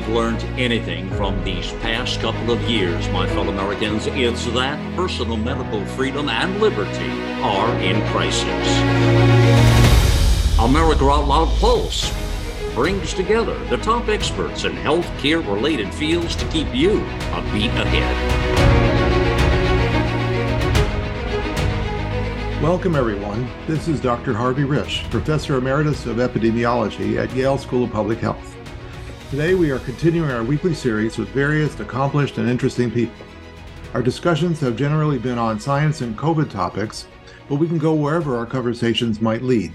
we've learned anything from these past couple of years, my fellow Americans, it's that personal medical freedom and liberty are in crisis. America Out Loud Pulse brings together the top experts in healthcare related fields to keep you a beat ahead. Welcome, everyone. This is Dr. Harvey Risch, Professor Emeritus of Epidemiology at Yale School of Public Health. Today, we are continuing our weekly series with various accomplished and interesting people. Our discussions have generally been on science and COVID topics, but we can go wherever our conversations might lead.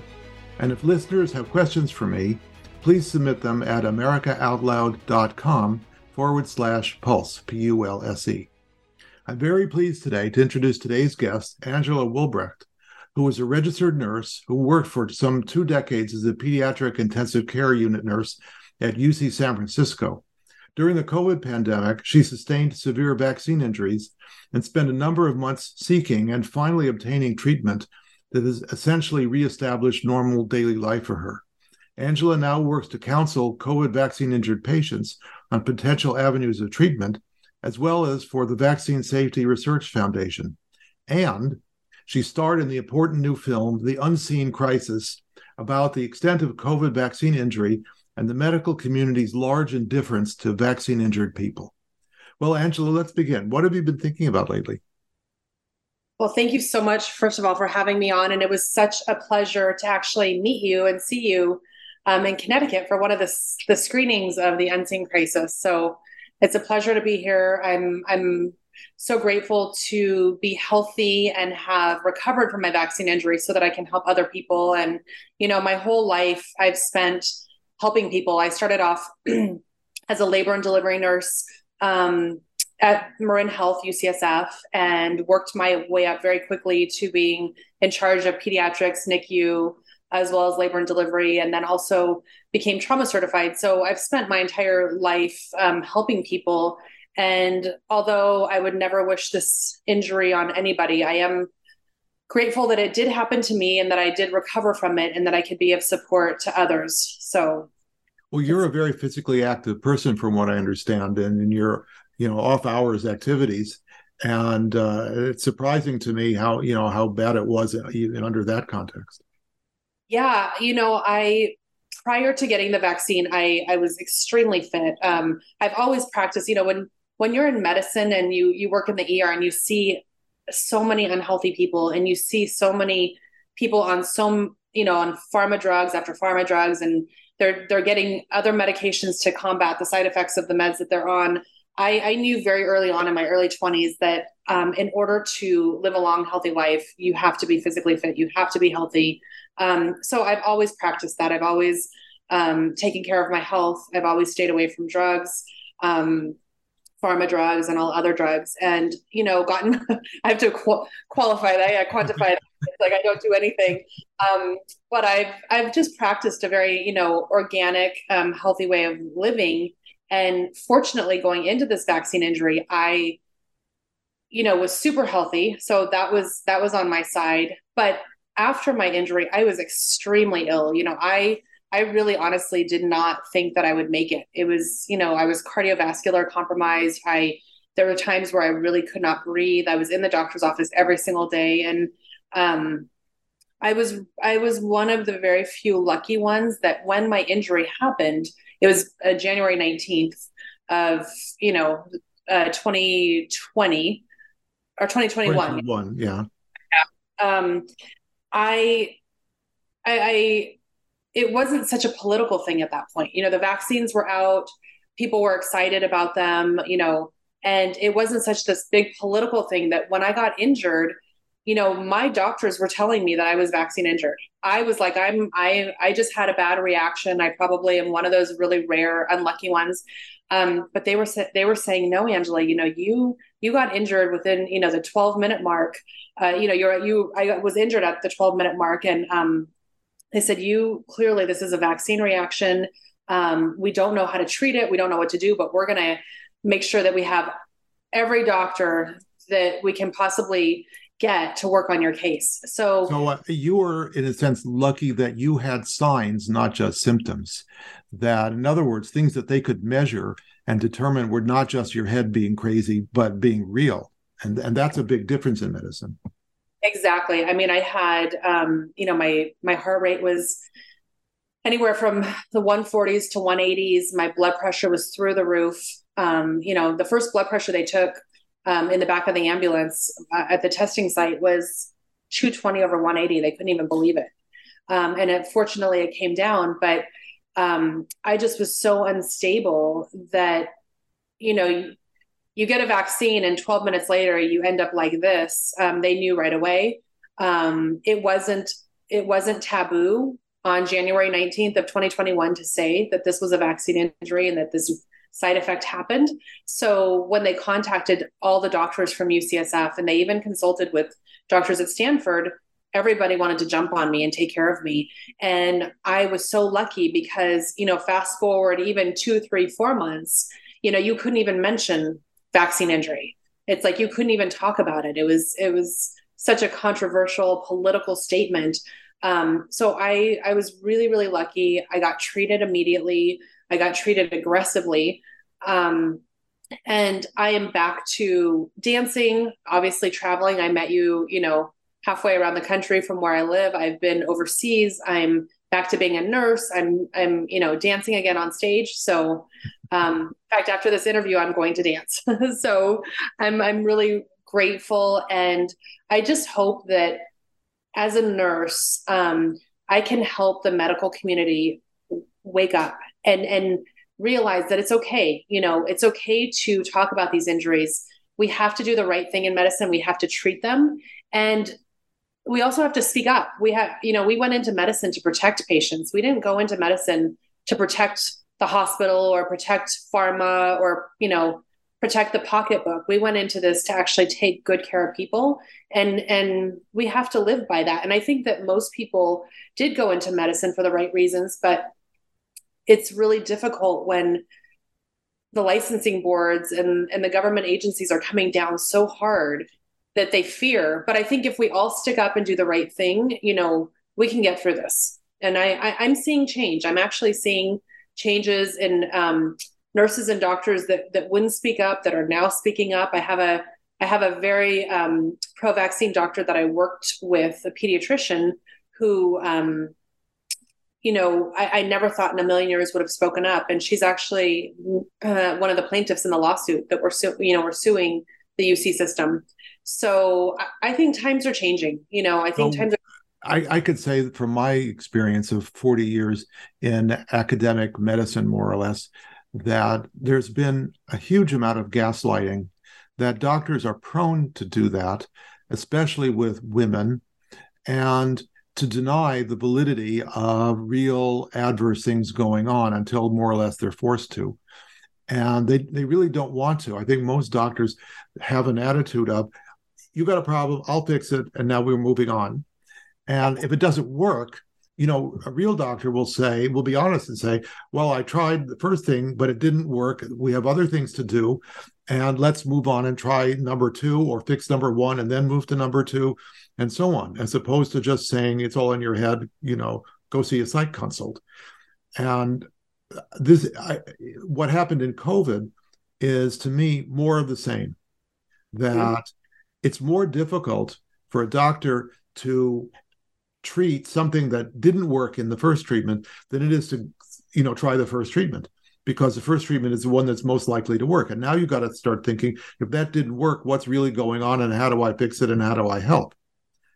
And if listeners have questions for me, please submit them at americaoutloud.com forward slash pulse, P U L S E. I'm very pleased today to introduce today's guest, Angela Wulbrecht, who was a registered nurse who worked for some two decades as a pediatric intensive care unit nurse at UC San Francisco. During the COVID pandemic, she sustained severe vaccine injuries and spent a number of months seeking and finally obtaining treatment that has essentially reestablished normal daily life for her. Angela now works to counsel COVID vaccine injured patients on potential avenues of treatment, as well as for the Vaccine Safety Research Foundation. And she starred in the important new film, The Unseen Crisis, about the extent of COVID vaccine injury and the medical community's large indifference to vaccine injured people. Well, Angela, let's begin. What have you been thinking about lately? Well, thank you so much, first of all, for having me on. And it was such a pleasure to actually meet you and see you um, in Connecticut for one of the, the screenings of the Unseen Crisis. So it's a pleasure to be here. I'm I'm so grateful to be healthy and have recovered from my vaccine injury so that I can help other people. And, you know, my whole life I've spent helping people. I started off as a labor and delivery nurse um, at Marin Health UCSF and worked my way up very quickly to being in charge of pediatrics, NICU, as well as labor and delivery, and then also became trauma certified. So I've spent my entire life um, helping people and although I would never wish this injury on anybody, I am grateful that it did happen to me and that I did recover from it and that I could be of support to others. So, well, you're a very physically active person, from what I understand, and in your you know off hours activities. And uh, it's surprising to me how you know how bad it was even under that context. Yeah, you know, I prior to getting the vaccine, I I was extremely fit. Um, I've always practiced. You know, when when you're in medicine and you you work in the ER and you see so many unhealthy people and you see so many people on some you know on pharma drugs after pharma drugs and they're they're getting other medications to combat the side effects of the meds that they're on. I i knew very early on in my early 20s that um, in order to live a long healthy life you have to be physically fit you have to be healthy. Um, so i've always practiced that. I've always um, taken care of my health. I've always stayed away from drugs. Um, pharma drugs and all other drugs. And you know gotten i have to qu- qualify that. I quantify that. Like i don't do anything. Um, but i've i've just practiced a very you know organic um, healthy way of living. And fortunately going into this vaccine injury i you know was super healthy. So that was that was on my side. But after my injury i was extremely ill. You know i I really honestly did not think that I would make it. It was, you know, I was cardiovascular compromised. I there were times where I really could not breathe. I was in the doctor's office every single day and um I was I was one of the very few lucky ones that when my injury happened, it was uh, January 19th of, you know, uh 2020 or 2021. One, yeah. Um I I, I it wasn't such a political thing at that point. You know, the vaccines were out, people were excited about them, you know, and it wasn't such this big political thing that when I got injured, you know, my doctors were telling me that I was vaccine injured. I was like, I'm, I, I just had a bad reaction. I probably am one of those really rare, unlucky ones. Um, but they were, they were saying, no, Angela, you know, you, you got injured within, you know, the 12 minute mark. Uh, you know, you're, you, I was injured at the 12 minute mark and, um, they said, You clearly, this is a vaccine reaction. Um, we don't know how to treat it. We don't know what to do, but we're going to make sure that we have every doctor that we can possibly get to work on your case. So, so uh, you were, in a sense, lucky that you had signs, not just symptoms. That, in other words, things that they could measure and determine were not just your head being crazy, but being real. And, and that's a big difference in medicine. Exactly. I mean, I had, um, you know, my my heart rate was anywhere from the 140s to 180s. My blood pressure was through the roof. Um, you know, the first blood pressure they took um, in the back of the ambulance uh, at the testing site was 220 over 180. They couldn't even believe it. Um, and it, fortunately, it came down. But um, I just was so unstable that, you know, you, get a vaccine and 12 minutes later you end up like this. Um, they knew right away. Um, it wasn't it wasn't taboo on January 19th of 2021 to say that this was a vaccine injury and that this side effect happened. So when they contacted all the doctors from UCSF and they even consulted with doctors at Stanford, everybody wanted to jump on me and take care of me. And I was so lucky because, you know, fast forward even two, three, four months, you know, you couldn't even mention vaccine injury. It's like you couldn't even talk about it. It was, it was such a controversial political statement. Um, so I, I was really, really lucky. I got treated immediately. I got treated aggressively. Um, and I am back to dancing, obviously traveling. I met you, you know, halfway around the country from where I live. I've been overseas. I'm back to being a nurse. I'm, I'm, you know, dancing again on stage. So, um, in fact, after this interview, I'm going to dance. so I'm, I'm really grateful. And I just hope that as a nurse, um, I can help the medical community wake up and and realize that it's okay you know it's okay to talk about these injuries we have to do the right thing in medicine we have to treat them and we also have to speak up. We have you know we went into medicine to protect patients. We didn't go into medicine to protect the hospital or protect pharma or you know protect the pocketbook. We went into this to actually take good care of people. And and we have to live by that. And i think that most people did go into medicine for the right reasons but it's really difficult when the licensing boards and, and the government agencies are coming down so hard that they fear. But I think if we all stick up and do the right thing, you know, we can get through this. And I, I am seeing change. I'm actually seeing changes in um, nurses and doctors that that wouldn't speak up that are now speaking up. I have a I have a very um, pro-vaccine doctor that I worked with, a pediatrician who um, you know, I, I, never thought in a million years would have spoken up. And she's actually uh, one of the plaintiffs in the lawsuit that we're, su- you know, we're suing the UC system. So I, I think times are changing. You know, I think times. Are- I, I could say from my experience of 40 years in academic medicine, more or less, that there's been a huge amount of gaslighting. That doctors are prone to do that, especially with women, and to deny the validity of real adverse things going on until more or less they're forced to. And they, they really don't want to. I think most doctors have an attitude of, you got a problem, I'll fix it, and now we're moving on. And if it doesn't work, you know, a real doctor will say, will be honest and say, well, I tried the first thing, but it didn't work. We have other things to do. And let's move on and try number two or fix number one and then move to number two and so on, as opposed to just saying it's all in your head, you know, go see a psych consult. And this, I, what happened in COVID is to me more of the same that. It's more difficult for a doctor to treat something that didn't work in the first treatment than it is to you know try the first treatment because the first treatment is the one that's most likely to work and now you've got to start thinking if that didn't work what's really going on and how do i fix it and how do i help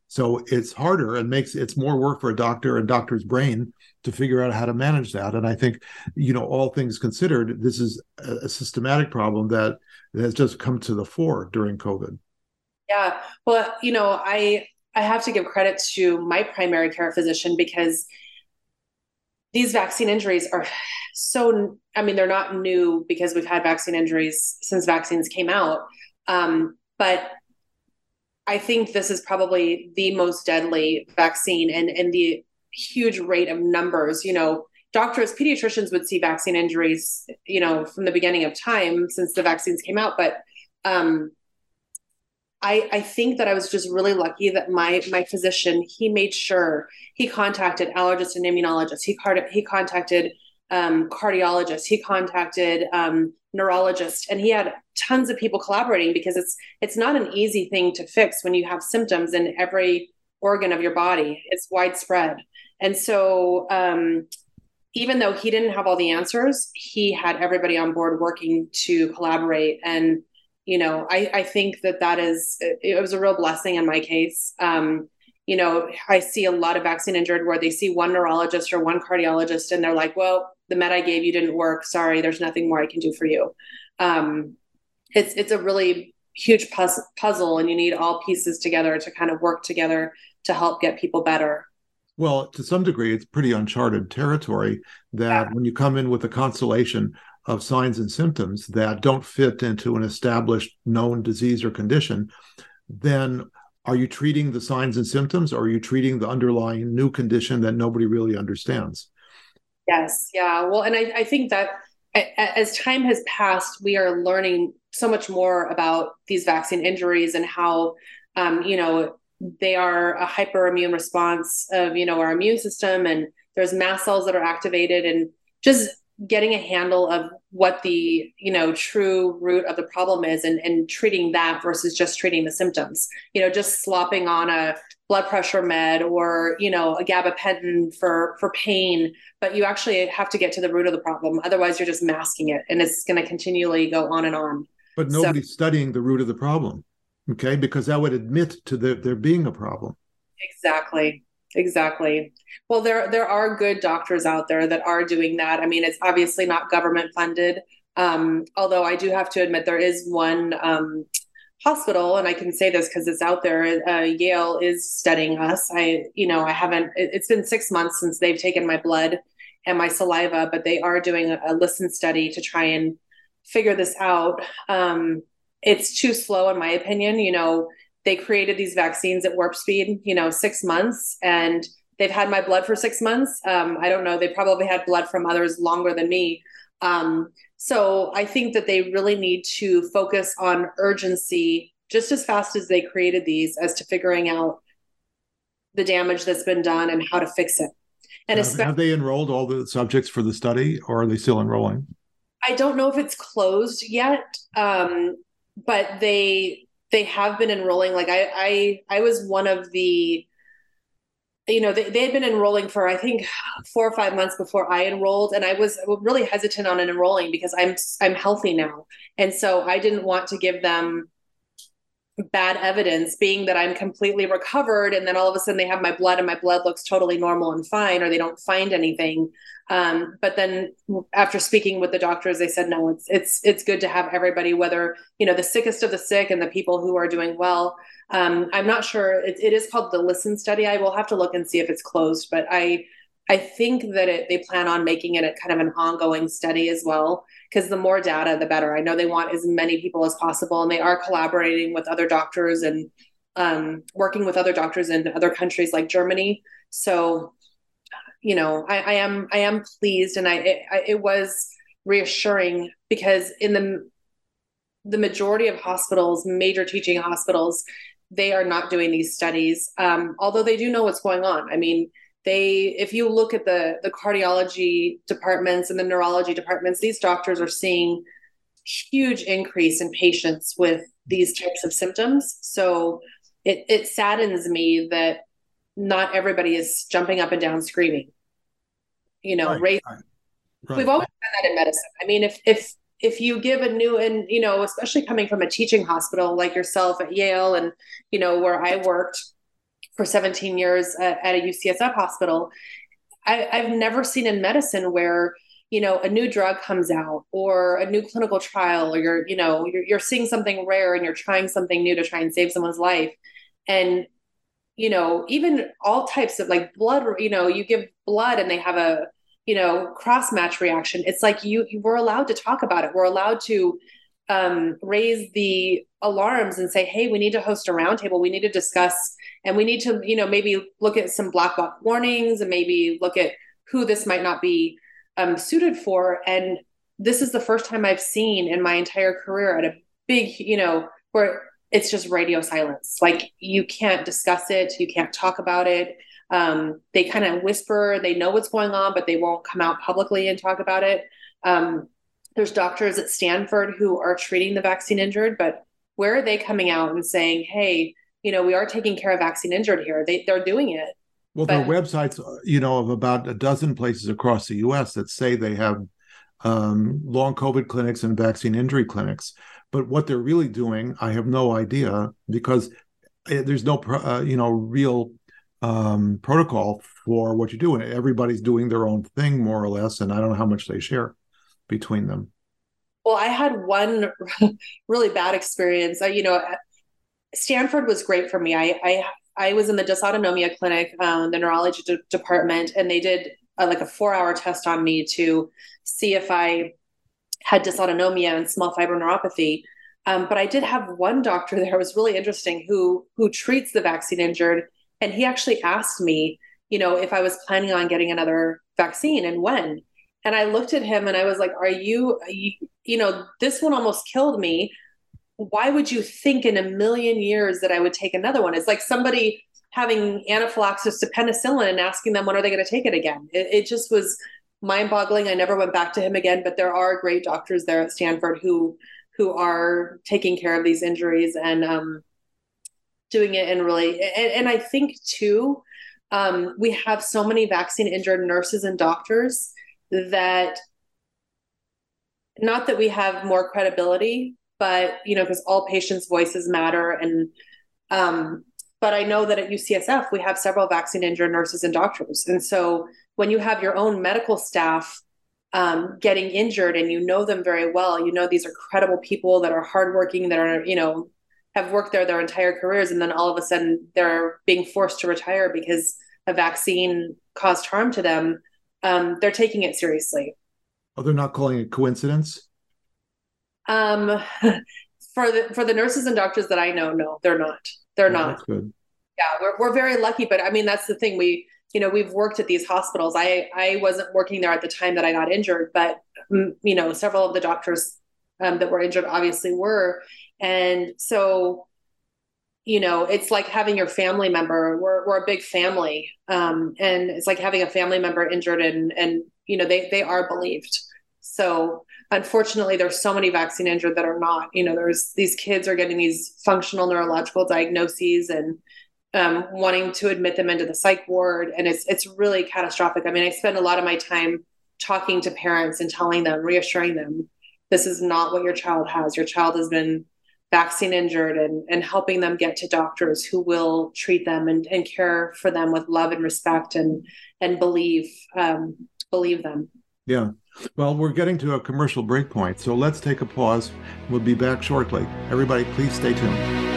so it's harder and makes it's more work for a doctor and doctor's brain to figure out how to manage that. And I think, you know, all things considered, this is a systematic problem that has just come to the fore during COVID. Yeah. Well, you know, I I have to give credit to my primary care physician because these vaccine injuries are so I mean, they're not new because we've had vaccine injuries since vaccines came out. Um, but I think this is probably the most deadly vaccine and, and the huge rate of numbers. You know, doctors, pediatricians would see vaccine injuries, you know, from the beginning of time since the vaccines came out. But um, I, I think that I was just really lucky that my my physician he made sure he contacted allergists and immunologists. He card, he contacted um, cardiologists. He contacted um, neurologists, and he had tons of people collaborating because it's it's not an easy thing to fix when you have symptoms in every organ of your body. It's widespread, and so um, even though he didn't have all the answers, he had everybody on board working to collaborate and you know i i think that that is it was a real blessing in my case. Um, you know i see a lot of vaccine injured where they see one neurologist or one cardiologist and they're like well the med i gave you didn't work. Sorry there's nothing more i can do for you. Um, it's it's a really huge puzzle and you need all pieces together to kind of work together to help get people better. Well to some degree it's pretty uncharted territory that yeah. when you come in with a constellation of signs and symptoms that don't fit into an established known disease or condition, then are you treating the signs and symptoms or are you treating the underlying new condition that nobody really understands? Yes. Yeah. Well, and I, I think that as time has passed, we are learning so much more about these vaccine injuries and how, um, you know, they are a hyperimmune response of, you know, our immune system and there's mast cells that are activated and just getting a handle of what the you know true root of the problem is and, and treating that versus just treating the symptoms. You know just slopping on a blood pressure med or you know a gabapentin for for pain but you actually have to get to the root of the problem. Otherwise you're just masking it and it's going to continually go on and on. But nobody's so, studying the root of the problem okay? Because that would admit to the, there being a problem. Exactly Exactly. Well, there there are good doctors out there that are doing that. I mean, it's obviously not government funded. Um, although I do have to admit there is one um, hospital, and I can say this because it's out there. Uh, Yale is studying us. I, you know, I haven't. It, has been six months since they've taken my blood and my saliva, but they are doing a, a listen study to try and figure this out. Um, it's too slow, in my opinion. You know, they created these vaccines at warp speed, you know, six months, and they've had my blood for six months. Um, I don't know. They probably had blood from others longer than me. Um, so I think that they really need to focus on urgency just as fast as they created these as to figuring out the damage that's been done and how to fix it. And have, have they enrolled all the subjects for the study or are they still enrolling? I don't know if it's closed yet. Um, but they they have been enrolling like i i i was one of the you know they, they had been enrolling for i think four or five months before i enrolled and i was really hesitant on enrolling because i'm i'm healthy now. And so i didn't want to give them bad evidence being that i'm completely recovered and then all of a sudden they have my blood and my blood looks totally normal and fine or they don't find anything um, but then after speaking with the doctors, they said, no, it's, it's, it's good to have everybody, whether, you know, the sickest of the sick and the people who are doing well. Um, I'm not sure it, it is called the listen study. I will have to look and see if it's closed, but I, I think that it, they plan on making it a kind of an ongoing study as well, because the more data, the better. I know they want as many people as possible, and they are collaborating with other doctors and um, working with other doctors in other countries like Germany. So you know, I, I am I am pleased, and I it, I it, was reassuring because in the the majority of hospitals, major teaching hospitals, they are not doing these studies. Um, although they do know what's going on. I mean, they if you look at the the cardiology departments and the neurology departments, these doctors are seeing huge increase in patients with these types of symptoms. So it it saddens me that not everybody is jumping up and down screaming. You know, right, raise, right, right. we've always done that in medicine. I mean, if if if you give a new and you know, especially coming from a teaching hospital like yourself at Yale and you know where I worked for 17 years at, at a UCSF hospital, I, I've never seen in medicine where you know a new drug comes out or a new clinical trial or you're you know you're, you're seeing something rare and you're trying something new to try and save someone's life and you know, even all types of like blood, you know, you give blood and they have a, you know, cross match reaction. It's like you, you we're allowed to talk about it. We're allowed to um, raise the alarms and say, hey, we need to host a roundtable. We need to discuss and we need to, you know, maybe look at some black box warnings and maybe look at who this might not be um, suited for. And this is the first time I've seen in my entire career at a big, you know, where it's just radio silence. Like you can't discuss it, you can't talk about it. Um, they kind of whisper, they know what's going on, but they won't come out publicly and talk about it. Um, there's doctors at Stanford who are treating the vaccine injured, but where are they coming out and saying, hey, you know, we are taking care of vaccine injured here? They, they're doing it. Well, but, there are websites, you know, of about a dozen places across the U.S. that say they have um, long COVID clinics and vaccine injury clinics. But what they're really doing, I have no idea because eh, there's no, uh, you know, real um, protocol for what you do, and everybody's doing their own thing more or less. And I don't know how much they share between them. Well, I had one really bad experience. I, you know, Stanford was great for me. I I, I was in the dysautonomia clinic, um, the neurology de- department, and they did uh, like a four hour test on me to see if I had dysautonomia and small fiber neuropathy. Um, but I did have one doctor there was really interesting who who treats the vaccine injured, and he actually asked me, you know, if I was planning on getting another vaccine and when. And I looked at him and I was like, "Are you, are you, you know, this one almost killed me. Why would you think in a million years that I would take another one?" It's like somebody having anaphylaxis to penicillin and asking them when are they going to take it again. It, it just was mind boggling. I never went back to him again, but there are great doctors there at Stanford who who are taking care of these injuries and um, doing it in really and, and I think too um, we have so many vaccine injured nurses and doctors that not that we have more credibility, but you know, because all patients' voices matter and um, but I know that at UCSF, we have several vaccine injured nurses and doctors. And so when you have your own medical staff um, getting injured and you know them very well, you know these are credible people that are hardworking, that are, you know, have worked there their entire careers. And then all of a sudden they're being forced to retire because a vaccine caused harm to them. Um, they're taking it seriously. Oh, they're not calling it coincidence? Um, for the for the nurses and doctors that I know, no, they're not. They're oh, not. good. Yeah, we're we're very lucky, but I mean that's the thing. We you know we've worked at these hospitals. I I wasn't working there at the time that I got injured, but mm, you know several of the doctors um, that were injured obviously were, and so you know it's like having your family member. We're we're a big family, um, and it's like having a family member injured, and and you know they they are believed. So unfortunately there's so many vaccine injured that are not you know there's these kids are getting these functional neurological diagnoses and um, wanting to admit them into the psych ward. And it's it's really catastrophic. I mean i spend a lot of my time talking to parents and telling them reassuring them this is not what your child has. Your child has been vaccine injured and, and helping them get to doctors who will treat them and, and care for them with love and respect and and believe um, believe them. Yeah well, we're getting to a commercial break point, so let's take a pause. We'll be back shortly. Everybody, please stay tuned.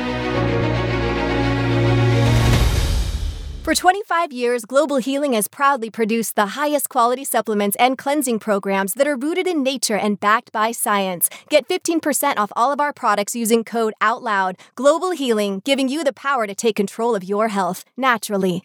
For 25 years, Global Healing has proudly produced the highest quality supplements and cleansing programs that are rooted in nature and backed by science. Get 15% off all of our products using code OUTLOUD. Global Healing, giving you the power to take control of your health naturally.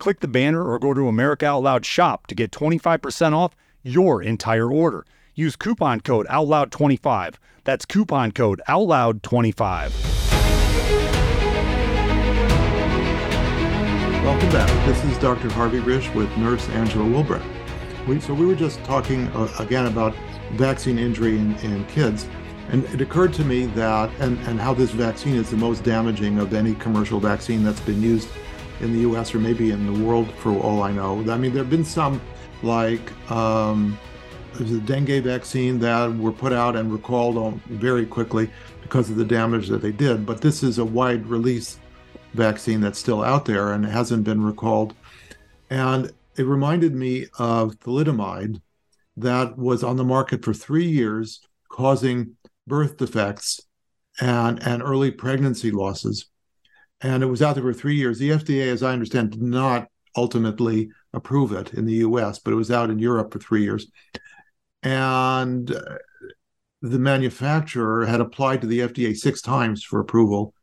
Click the banner or go to America Out Loud shop to get 25% off your entire order. Use coupon code OUTLOUD25. That's coupon code OUTLOUD25. Welcome back. This is Dr. Harvey Risch with Nurse Angela Wulbrecht. We, so we were just talking uh, again about vaccine injury in, in kids. And it occurred to me that, and, and how this vaccine is the most damaging of any commercial vaccine that's been used in the US or maybe in the world for all I know. I mean, there have been some like um, there's a dengue vaccine that were put out and recalled very quickly because of the damage that they did. But this is a wide release vaccine that's still out there and hasn't been recalled. And it reminded me of thalidomide that was on the market for three years, causing birth defects and, and early pregnancy losses. And it was out there for three years. The FDA, as I understand, did not ultimately approve it in the US, but it was out in Europe for three years. And uh, the manufacturer had applied to the FDA six times for approval,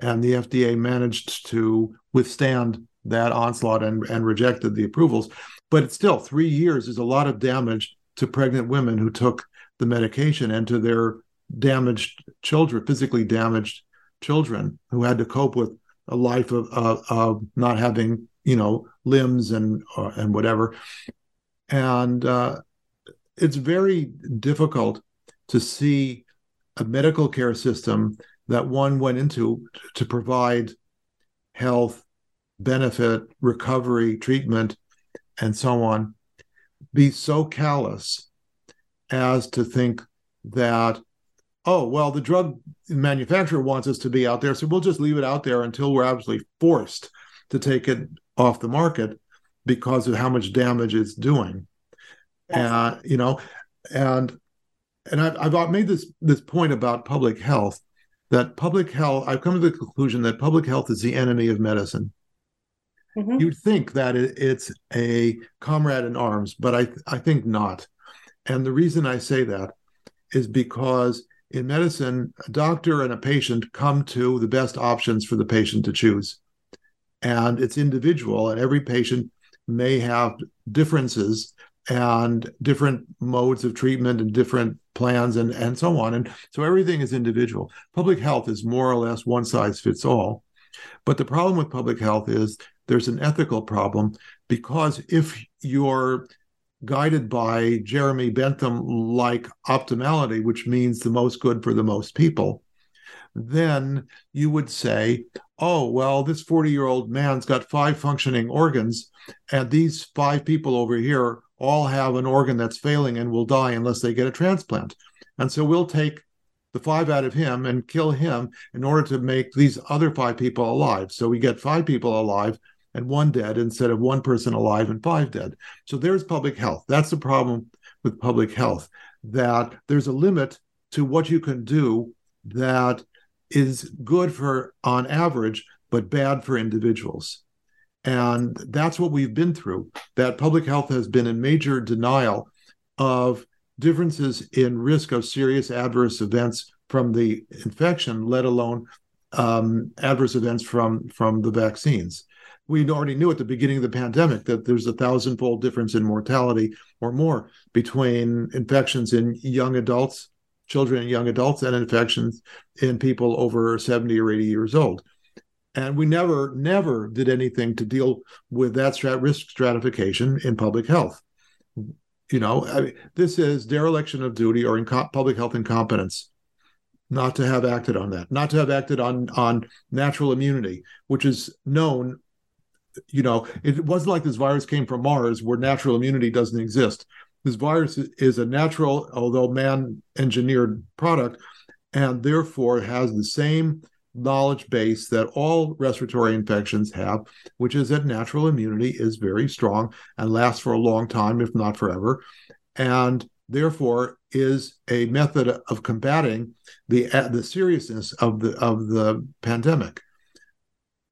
and the FDA managed to withstand that onslaught and, and rejected the approvals. But still three years is a lot of damage to pregnant women who took the medication and to their damaged children, physically damaged children who had to cope with a life of, of, of not having, you know, limbs and uh, and whatever. And uh, it's very difficult to see a medical care system that one went into to provide health, benefit, recovery, treatment, and so on, be so callous as to think that, oh, well, the drug manufacturer wants us to be out there, so we'll just leave it out there until we're absolutely forced to take it off the market because of how much damage it's doing. And uh, you know, and and I've, I've made this this point about public health that public health i've come to the conclusion that public health is the enemy of medicine mm-hmm. you'd think that it's a comrade in arms but i i think not and the reason i say that is because in medicine a doctor and a patient come to the best options for the patient to choose and it's individual and every patient may have differences and different modes of treatment and different plans and, and so on. And so everything is individual. Public health is more or less one size fits all. But the problem with public health is there's an ethical problem because if you're guided by Jeremy Bentham like optimality, which means the most good for the most people, then you would say, oh, well, this 40 year old man's got five functioning organs, and these five people over here all have an organ that's failing and will die unless they get a transplant. And so we'll take the five out of him and kill him in order to make these other five people alive. So we get five people alive and one dead instead of one person alive and five dead. So there's public health. That's the problem with public health, that there's a limit to what you can do that is good for on average, but bad for individuals. And that's what we've been through. That public health has been in major denial of differences in risk of serious adverse events from the infection, let alone um, adverse events from from the vaccines. We already knew at the beginning of the pandemic that there's a thousandfold difference in mortality or more between infections in young adults, children and young adults, and infections in people over 70 or 80 years old. And we never never did anything to deal with that strat- risk stratification in public health. You know I mean, this is dereliction of duty or inco- public health incompetence not to have acted on that not to have acted on on natural immunity which is known you know it wasn't like this virus came from mars where natural immunity doesn't exist this virus is a natural although man engineered product and therefore has the same knowledge base that all respiratory infections have, which is that natural immunity is very strong and lasts for a long time, if not forever, and therefore is a method of combating the uh, the seriousness of the of the pandemic.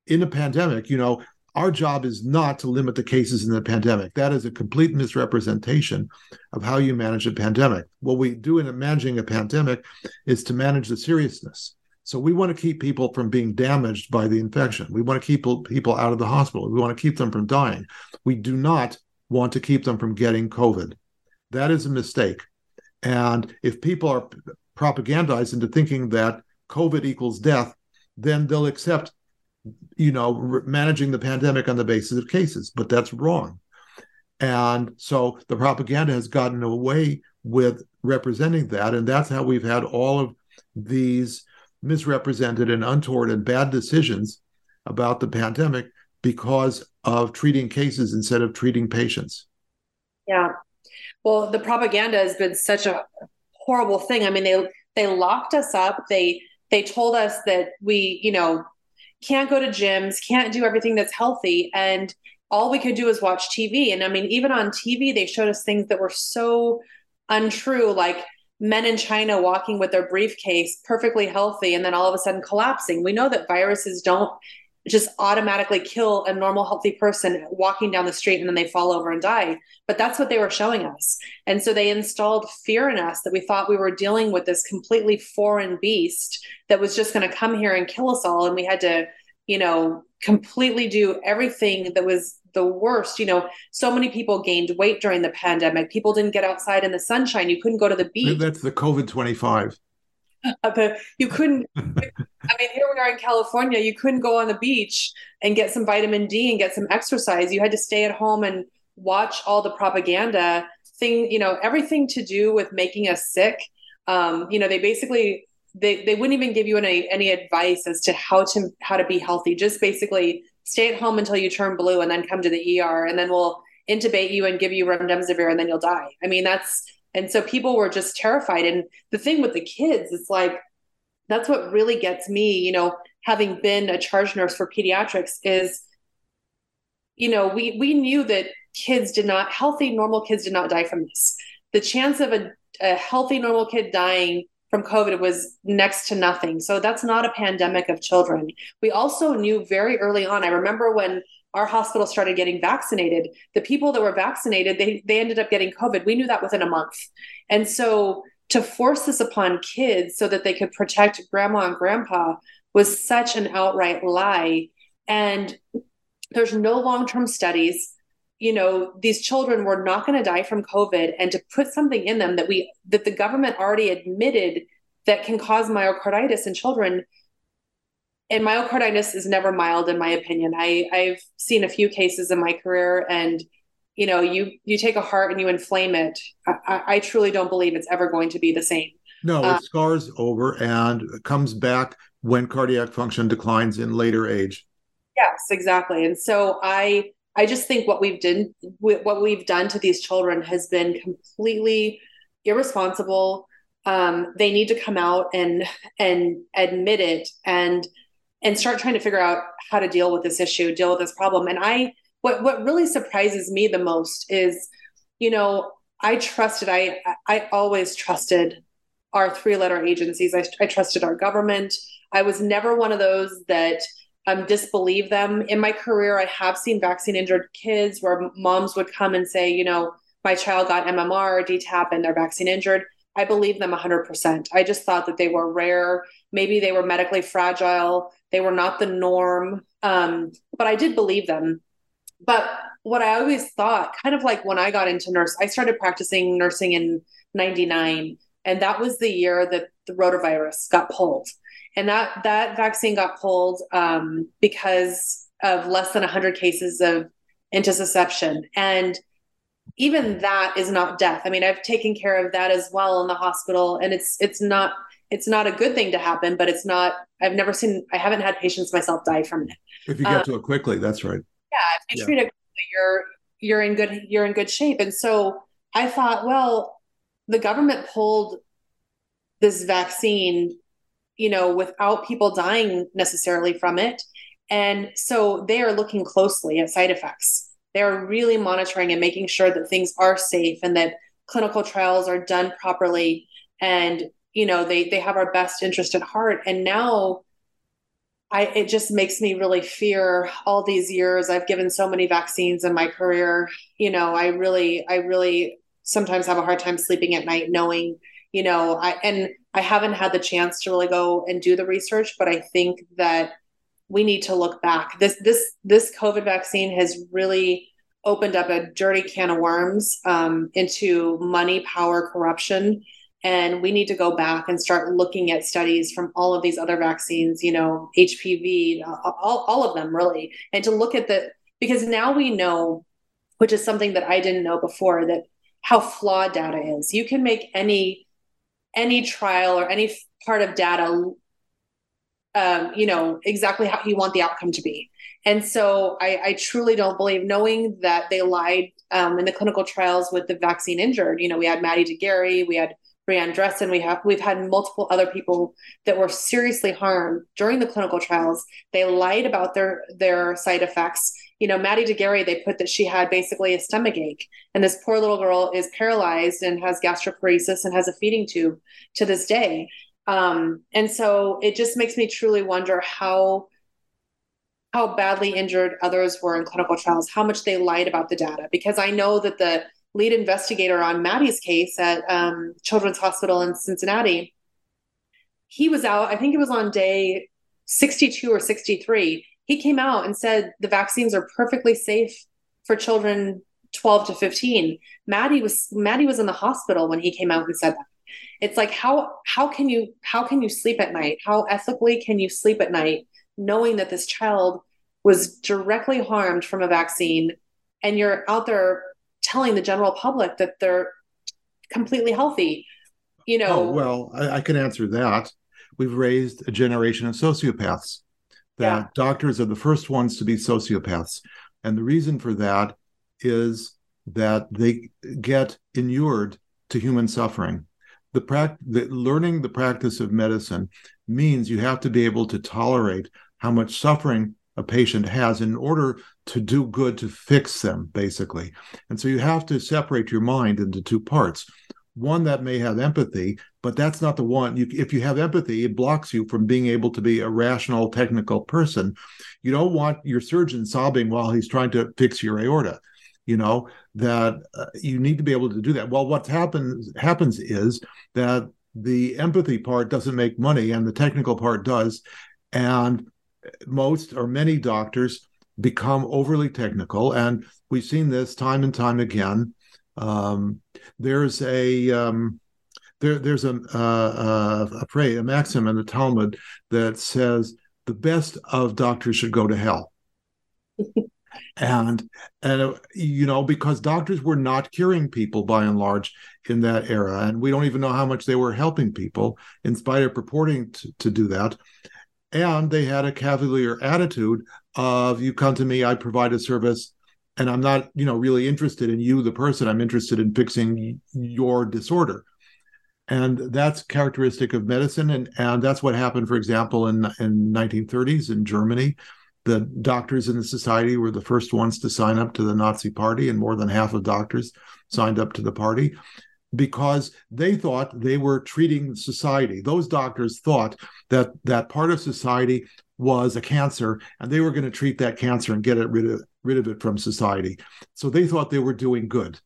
In a pandemic, you know, our job is not to limit the cases in the pandemic. That is a complete misrepresentation of how you manage a pandemic. What we do in managing a pandemic is to manage the seriousness. So we want to keep people from being damaged by the infection. We want to keep people out of the hospital. We want to keep them from dying. We do not want to keep them from getting COVID. That is a mistake. And if people are propagandized into thinking that COVID equals death, then they'll accept, you know, managing the pandemic on the basis of cases. But that's wrong. And so the propaganda has gotten away with representing that. And that's how we've had all of these misrepresented and untoward and bad decisions about the pandemic because of treating cases instead of treating patients. Yeah. Well, the propaganda has been such a horrible thing. I mean, they they locked us up. They they told us that we, you know, can't go to gyms, can't do everything that's healthy and all we could do is watch TV. And I mean, even on TV, they showed us things that were so untrue, like men in China walking with their briefcase perfectly healthy and then all of a sudden collapsing. We know that viruses don't just automatically kill a normal healthy person walking down the street and then they fall over and die. But that's what they were showing us. And so they installed fear in us that we thought we were dealing with this completely foreign beast that was just going to come here and kill us all. And we had to you know completely do everything that was the worst. You know so many people gained weight during the pandemic. People didn't get outside in the sunshine. You couldn't go to the beach. that's the covid 25 uh, but you couldn't i mean here we are in california. You couldn't go on the beach and get some vitamin d and get some exercise. You had to stay at home and watch all the propaganda thing you know everything to do with making us sick. Um, you know they basically they, they wouldn't even give you any any advice as to how to how to be healthy. Just basically stay at home until you turn blue and then come to the er and then we'll intubate you and give you remdesivir and then you'll die. I mean that's and so people were just terrified. And the thing with the kids, it's like, that's what really gets me, you know, having been a charge nurse for pediatrics is, you know, we, we knew that kids did not, healthy, normal kids did not die from this. The chance of a, a healthy, normal kid dying from COVID was next to nothing. So that's not a pandemic of children. We also knew very early on. I remember when our hospital started getting vaccinated the people that were vaccinated they they ended up getting covid we knew that within a month and so to force this upon kids so that they could protect grandma and grandpa was such an outright lie. And there's no long-term studies. You know these children were not going to die from covid and to put something in them that we that the government already admitted that can cause myocarditis in children and myocarditis is never mild in my opinion. I i've seen a few cases in my career and you know you you take a heart and you inflame it i, I truly don't believe it's ever going to be the same. No uh, it scars over and comes back when cardiac function declines in later age. Yes exactly. And so i i just think what we've done what we've done to these children has been completely irresponsible. Um, they need to come out and and admit it and and start trying to figure out how to deal with this issue, deal with this problem. And I, what what really surprises me the most is, you know, I trusted, I I always trusted our three letter agencies. I, I trusted our government. I was never one of those that um, disbelieve them. In my career, I have seen vaccine injured kids where moms would come and say, you know, my child got MMR or DTaP and they're vaccine injured. I believe them 100%. I just thought that they were rare. Maybe they were medically fragile. They were not the norm. Um, but I did believe them. But what I always thought, kind of like when I got into nurse, I started practicing nursing in 99. And that was the year that the rotavirus got pulled. And that, that vaccine got pulled um, because of less than 100 cases of intussusception. And even that is not death. I mean, I've taken care of that as well in the hospital, and it's it's not it's not a good thing to happen, but it's not. I've never seen. I haven't had patients myself die from it. If you get um, to it quickly, that's right. Yeah, if you yeah. treat it, you're you're in good you're in good shape. And so I thought, well, the government pulled this vaccine, you know, without people dying necessarily from it, and so they are looking closely at side effects they're really monitoring and making sure that things are safe and that clinical trials are done properly and you know they they have our best interest at heart and now I, it just makes me really fear all these years I've given so many vaccines in my career. You know, I really, I really sometimes have a hard time sleeping at night knowing, you know, I, and I haven't had the chance to really go and do the research, but I think that we need to look back. This this this COVID vaccine has really opened up a dirty can of worms um, into money, power, corruption, and we need to go back and start looking at studies from all of these other vaccines. You know, HPV, all all of them really, and to look at the because now we know, which is something that I didn't know before, that how flawed data is. You can make any any trial or any part of data um, you know, exactly how you want the outcome to be. And so I, I truly don't believe, knowing that they lied um, in the clinical trials with the vaccine injured. You know, we had Maddie de Garay, we had Brianne Dressen, we have we've had multiple other people that were seriously harmed during the clinical trials. They lied about their their side effects. You know, Maddie de Garay, they put that she had basically a stomach ache, and this poor little girl is paralyzed and has gastroparesis and has a feeding tube to this day. Um, and so it just makes me truly wonder how how badly injured others were in clinical trials, how much they lied about the data. Because I know that the lead investigator on Maddie's case at um, Children's Hospital in Cincinnati, he was out, I think it was on day 62 or 63. He came out and said the vaccines are perfectly safe for children 12 to 15. Maddie was Maddie was in the hospital when he came out and said that. It's like how how can you how can you sleep at night? How ethically can you sleep at night knowing that this child was directly harmed from a vaccine and you're out there telling the general public that they're completely healthy? You know. Oh, well, I, I can answer that. We've raised a generation of sociopaths. That yeah. doctors are the first ones to be sociopaths. And the reason for that is that they get inured to human suffering. The, pra- the learning the practice of medicine means you have to be able to tolerate how much suffering a patient has in order to do good to fix them basically. And so you have to separate your mind into two parts. One that may have empathy but that's not the one. You, if you have empathy it blocks you from being able to be a rational technical person. You don't want your surgeon sobbing while he's trying to fix your aorta you know that uh, you need to be able to do that. Well what happens happens is that the empathy part doesn't make money and the technical part does. And most or many doctors become overly technical and we've seen this time and time again um, there's a um, there, there's a, uh, a phrase, a maxim in the Talmud that says the best of doctors should go to hell. and and uh, you know because doctors were not curing people by and large in that era and we don't even know how much they were helping people in spite of purporting to, to do that and they had a cavalier attitude of you come to me i provide a service and i'm not you know really interested in you the person. I'm interested in fixing your disorder. And that's characteristic of medicine and and that's what happened for example in in 1930s in germany. The doctors in the society were the first ones to sign up to the Nazi party, and more than half of doctors signed up to the party because they thought they were treating society. Those doctors thought that that part of society was a cancer, and they were going to treat that cancer and get it rid of rid of it from society. So they thought they were doing good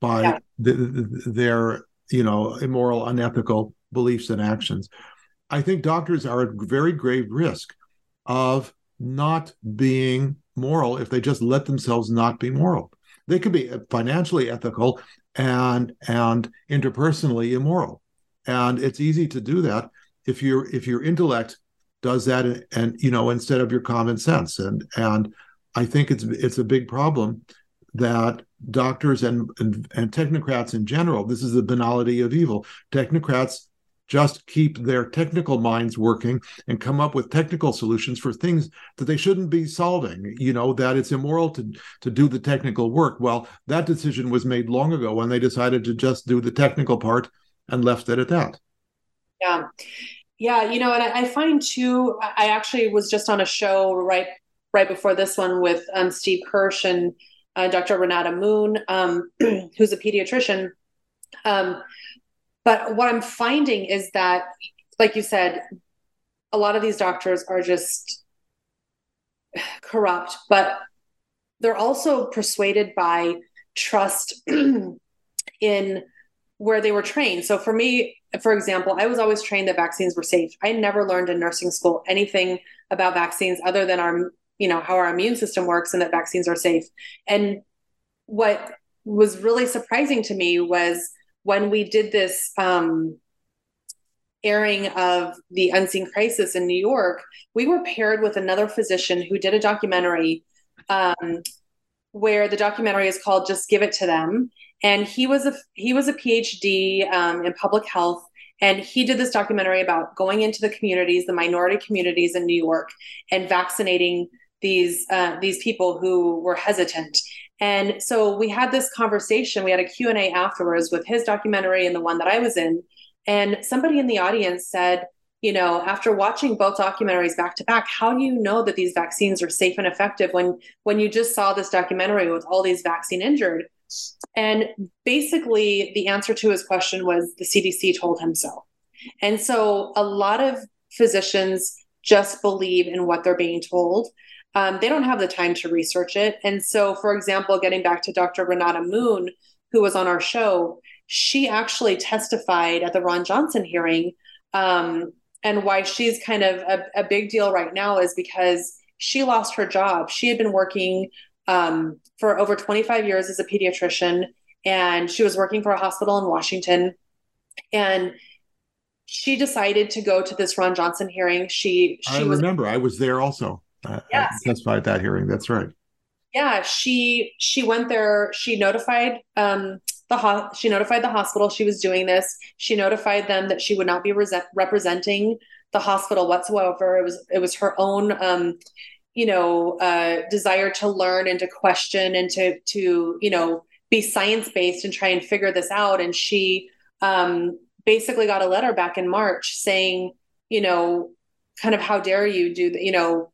by yeah. the, the, their you know immoral, unethical beliefs and actions. I think doctors are at very grave risk of not being moral if they just let themselves not be moral. They could be uh, financially ethical and and interpersonally immoral. And it's easy to do that if your if your intellect does that and, and you know instead of your common sense. And and I think it's it's a big problem that doctors and, and, and technocrats in general, this is the banality of evil. Technocrats just keep their technical minds working and come up with technical solutions for things that they shouldn't be solving you know that it's immoral to to do the technical work. Well that decision was made long ago when they decided to just do the technical part and left it at that. Yeah. Yeah you know and i, find too i actually was just on a show right right before this one with um, steve kirsch and uh, dr renata moon um, who's a pediatrician. Um, but what I'm finding is that, like you said, a lot of these doctors are just corrupt, but they're also persuaded by trust in where they were trained. So for me, for example, I was always trained that vaccines were safe. I never learned in nursing school anything about vaccines other than our, you know, how our immune system works and that vaccines are safe. And what was really surprising to me was when we did this um, airing of the unseen crisis in New York, we were paired with another physician who did a documentary um, where the documentary is called "Just Give It to Them," and he was a he was a PhD um, in public health. And he did this documentary about going into the communities, the minority communities in New York, and vaccinating these uh, these people who were hesitant. And so we had this conversation. We had a Q&A afterwards with his documentary and the one that I was in. And somebody in the audience said, you know, after watching both documentaries back to back, how do you know that these vaccines are safe and effective when when you just saw this documentary with all these vaccine injured? And basically the answer to his question was the CDC told him so. And so a lot of physicians just believe in what they're being told. Um, they don't have the time to research it. And so, for example, getting back to Dr. Renata Moon, who was on our show, she actually testified at the Ron Johnson hearing. Um, and why she's kind of a, a, big deal right now is because she lost her job. She had been working um, for over 25 years as a pediatrician, and she was working for a hospital in Washington. And she decided to go to this Ron Johnson hearing. She she I was, remember I was there also. Yes. I testified that hearing. That's right. Yeah, she she went there. She notified um, the ho- she notified the hospital she was doing this. She notified them that she would not be re- representing the hospital whatsoever. It was it was her own um, you know uh, desire to learn and to question and to to you know be science based and try and figure this out. And she um, basically got a letter back in March saying, you know, kind of how dare you do the, you know,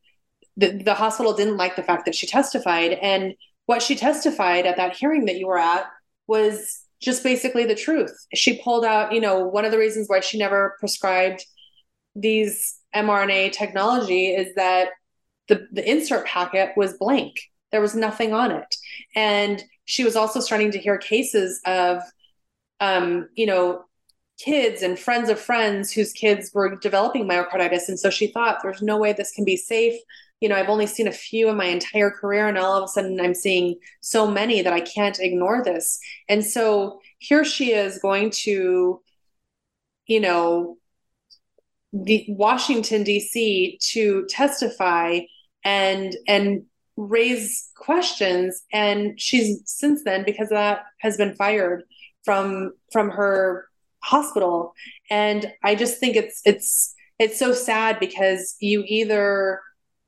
the, the hospital didn't like the fact that she testified. And what she testified at that hearing that you were at was just basically the truth. She pulled out, you know, one of the reasons why she never prescribed these mRNA technology is that the, the insert packet was blank. There was nothing on it. And she was also starting to hear cases of, um, you know, kids and friends of friends whose kids were developing myocarditis. And so she thought, there's no way this can be safe. You know, I've only seen a few in my entire career, and all of a sudden I'm seeing so many that I can't ignore this. And so here she is going to, you know, the Washington D.C. to testify and and raise questions and she's since then because that has been fired from from her hospital and i just think it's it's it's so sad because you either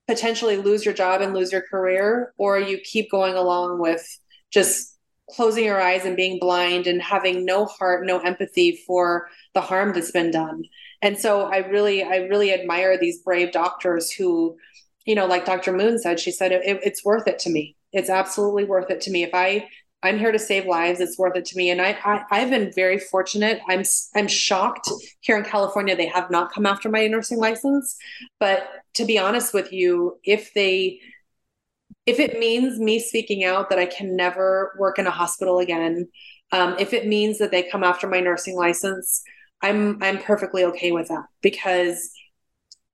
potentially lose your job and lose your career or you keep going along with just closing your eyes and being blind and having no heart no empathy for the harm that's been done. And so i really i really admire these brave doctors who you know like dr moon said she said it, it's worth it to me. It's absolutely worth it to me. If i I'm here to save lives. It's worth it to me. And I, I have been very fortunate. I'm I'm shocked here in California they have not come after my nursing license. But to be honest with you, if they if it means me speaking out that I can never work in a hospital again, um, if it means that they come after my nursing license, I'm I'm perfectly okay with that because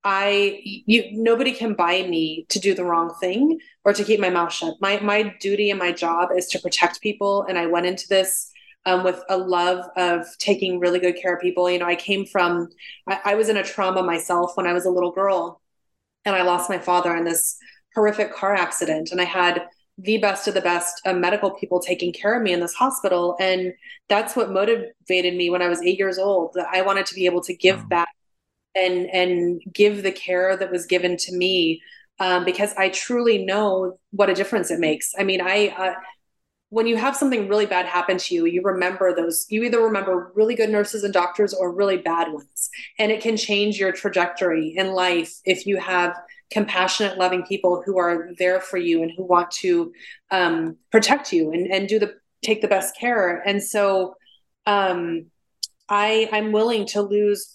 I you nobody can buy me to do the wrong thing or to keep my mouth shut. My my duty and my job is to protect people, and I went into this um, with a love of taking really good care of people. You know, I came from I, I was in a trauma myself when I was a little girl, and I lost my father in this horrific car accident, and I had the best of the best uh, medical people taking care of me in this hospital and that's what motivated me when i was eight years old that i wanted to be able to give back and and give the care that was given to me um, because I truly know what a difference it makes. I mean, I uh, when you have something really bad happen to you, you remember those. You either remember really good nurses and doctors or really bad ones, and it can change your trajectory in life if you have compassionate, loving people who are there for you and who want to um, protect you and and do the take the best care. And so, um, I I'm willing to lose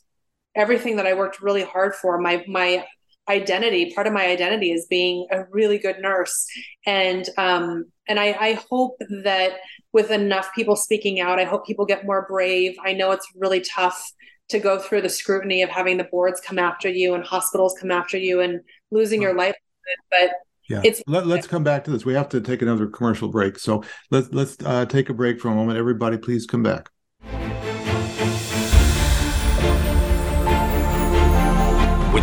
everything that I worked really hard for. My my identity, part of my identity is being a really good nurse. And um, and I, I hope that with enough people speaking out, I hope people get more brave. I know it's really tough to go through the scrutiny of having the boards come after you and hospitals come after you and losing your life. But yeah, it's Let, us come back to this. We have to take another commercial break. So let's let's uh, take a break for a moment. Everybody, please come back.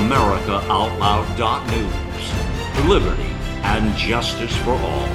AmericaOutloud.news. Liberty and justice for all.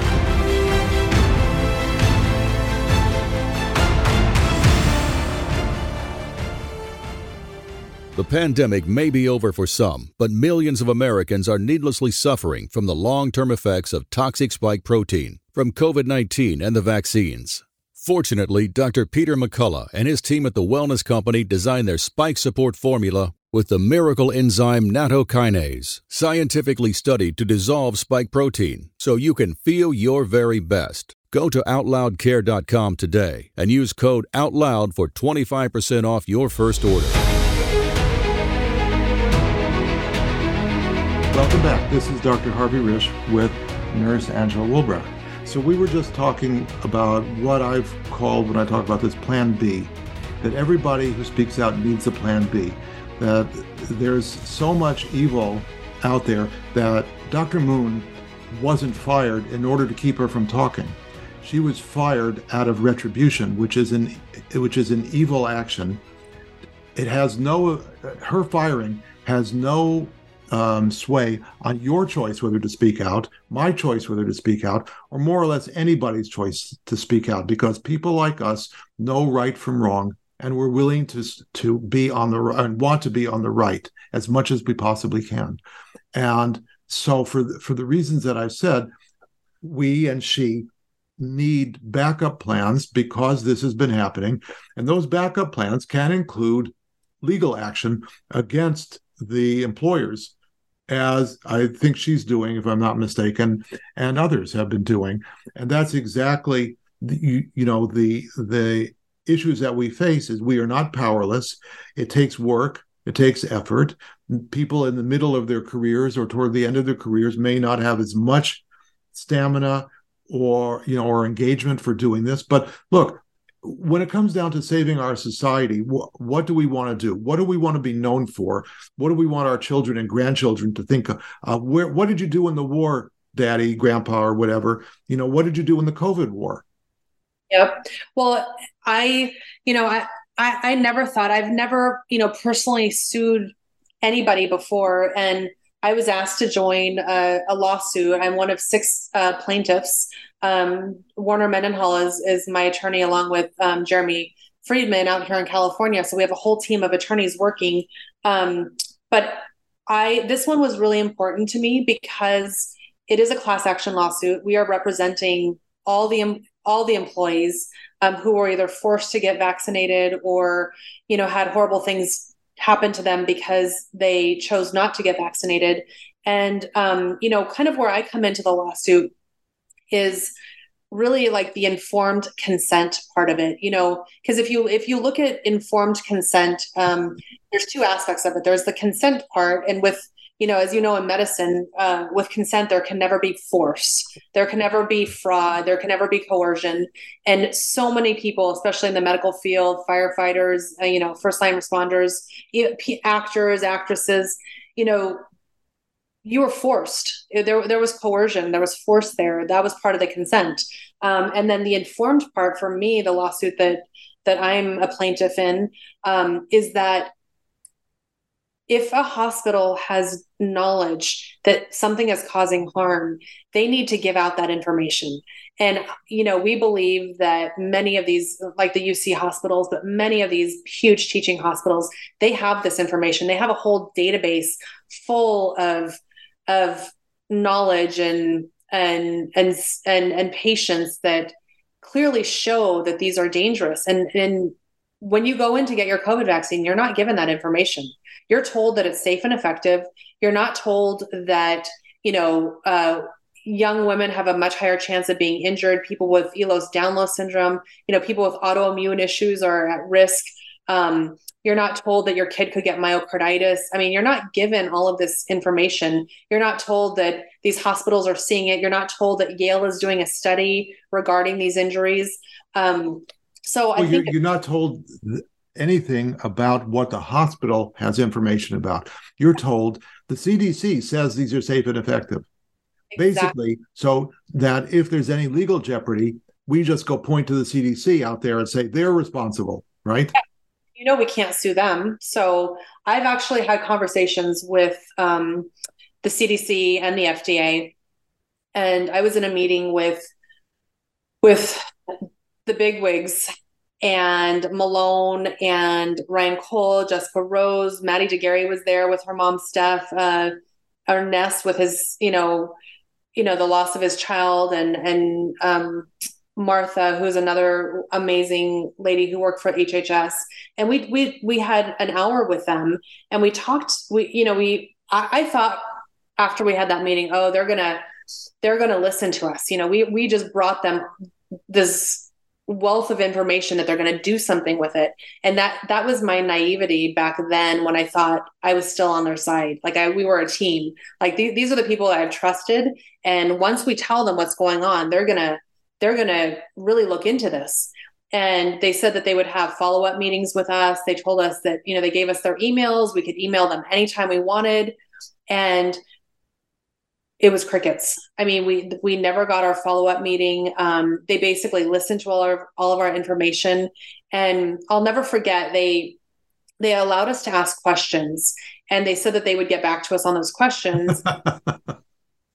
The pandemic may be over for some, but millions of Americans are needlessly suffering from the long term effects of toxic spike protein from COVID 19 and the vaccines. Fortunately, Dr. Peter McCullough and his team at the Wellness Company designed their spike support formula with the miracle enzyme nattokinase, scientifically studied to dissolve spike protein so you can feel your very best. Go to OutLoudCare.com today and use code OUTLOUD for 25% off your first order. Welcome back. This is Dr. Harvey Risch with Nurse Angela Wulbrecht. So, we were just talking about what I've called, when I talk about this, Plan B. That everybody who speaks out needs a Plan B. That there's so much evil out there that Dr. Moon wasn't fired in order to keep her from talking. She was fired out of retribution, which is an which is an evil action. It has no her firing has no um, sway on your choice whether to speak out, my choice whether to speak out, or more or less anybody's choice to speak out, because people like us know right from wrong, and we're willing to to be on the and want to be on the right as much as we possibly can. And so, for the, for the reasons that I've said, we and she need backup plans because this has been happening, and those backup plans can include legal action against the employers as I think she's doing, if I'm not mistaken, and others have been doing. And that's exactly the, you, you know the the issues that we face is we are not powerless. It takes work. It takes effort. People in the middle of their careers or toward the end of their careers may not have as much stamina or you know or engagement for doing this. But look, when it comes down to saving our society, wh- what do we want to do? What do we want to be known for? What do we want our children and grandchildren to think? Of? Uh, where what did you do in the war, Daddy, Grandpa, or whatever? You know, what did you do in the COVID war? Yep. Well, I, you know, I, I, I never thought I've never, you know, personally sued anybody before, and I was asked to join a, a lawsuit. I'm one of six uh, plaintiffs um, Warner Mendenhall is, is my attorney, along with um, Jeremy Friedman out here in California. So we have a whole team of attorneys working. Um, but I this one was really important to me because it is a class action lawsuit. We are representing all the all the employees um, who were either forced to get vaccinated or you know had horrible things happen to them because they chose not to get vaccinated. And um, you know, kind of where I come into the lawsuit is really like the informed consent part of it you know because if you if you look at informed consent um, there's two aspects of it there's the consent part and with you know as you know in medicine uh, with consent there can never be force there can never be fraud there can never be coercion and so many people especially in the medical field firefighters uh, you know first line responders actors actresses you know you were forced. There, there was coercion. There was force there. That was part of the consent. Um, and then the informed part for me, the lawsuit that that I'm a plaintiff in, um, is that if a hospital has knowledge that something is causing harm, they need to give out that information. And you know, we believe that many of these, like the UC hospitals, but many of these huge teaching hospitals, they have this information. They have a whole database full of of knowledge and and and and and patience that clearly show that these are dangerous and and when you go in to get your covid vaccine you're not given that information you're told that it's safe and effective you're not told that you know uh, young women have a much higher chance of being injured people with ehlers-danlos syndrome you know people with autoimmune issues are at risk um, you're not told that your kid could get myocarditis. I mean, you're not given all of this information. You're not told that these hospitals are seeing it. You're not told that Yale is doing a study regarding these injuries. Um, so well, I think you're, you're not told anything about what the hospital has information about. You're told the CDC says these are safe and effective. Exactly. Basically, so that if there's any legal jeopardy, we just go point to the CDC out there and say they're responsible, right? You know we can't sue them. So I've actually had conversations with um, the CDC and the FDA, and I was in a meeting with with the big wigs and Malone and Ryan Cole, Jessica Rose, Maddie de Garay was there with her mom Steph, uh, Ernest with his, you know, you know, the loss of his child and and um, Martha, who's another amazing lady who worked for HHS. And we we we had an hour with them and we talked, we, you know, we I, I thought after we had that meeting, oh, they're gonna they're gonna listen to us. You know, we we just brought them this wealth of information that they're going to do something with it. And that that was my naivety back then when i thought i was still on their side. Like I, we were a team. Like th- these are the people that i've trusted. And once we tell them what's going on they're going to they're going to really look into this. And they said that they would have follow-up meetings with us. They told us that you know they gave us their emails. We could email them anytime we wanted. And it was crickets. I mean, we we never got our follow up meeting. Um, they basically listened to all our all of our information, and I'll never forget they they allowed us to ask questions, and they said that they would get back to us on those questions.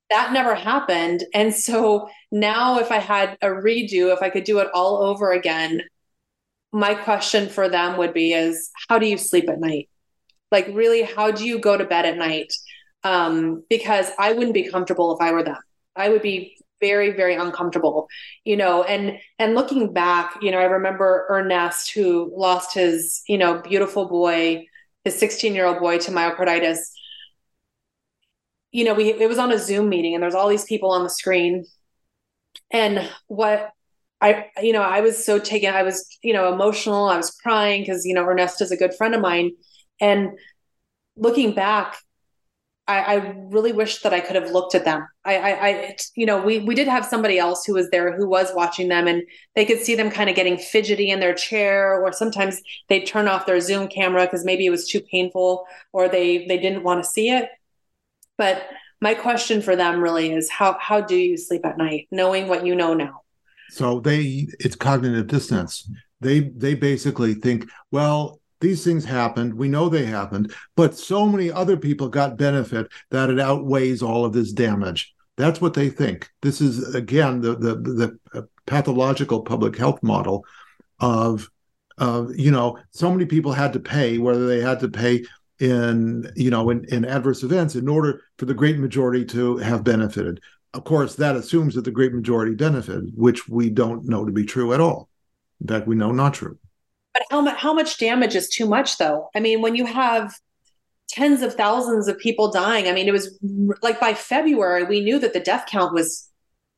that never happened, and so now, if I had a redo, if I could do it all over again, my question for them would be: Is how do you sleep at night? Like, really, how do you go to bed at night? Um, because I wouldn't be comfortable if I were them. I would be very very uncomfortable you know and and looking back you know i remember ernest who lost his you know beautiful boy his 16 year old boy to myocarditis. You know we it was on a zoom meeting and there's all these people on the screen. And what i you know i was so taken i was you know emotional i was crying because you know ernest is a good friend of mine. And looking back I, I, really wish that I could have looked at them. I, I, I, you know, we we did have somebody else who was there who was watching them, and they could see them kind of getting fidgety in their chair, or sometimes they'd turn off their Zoom camera because maybe it was too painful, or they they didn't want to see it. But my question for them really is how how do you sleep at night, knowing what you know now? So they it's cognitive dissonance. They they basically think, well, these things happened. We know they happened, but so many other people got benefit that it outweighs all of this damage. That's what they think. This is again the the, the pathological public health model of of you know so many people had to pay whether they had to pay in you know in, in adverse events in order for the great majority to have benefited. Of course, that assumes that the great majority benefited, which we don't know to be true at all. In fact, we know not true. But how much how much damage is too much though? I mean, when you have tens of thousands of people dying, I mean, it was like by February we knew that the death count was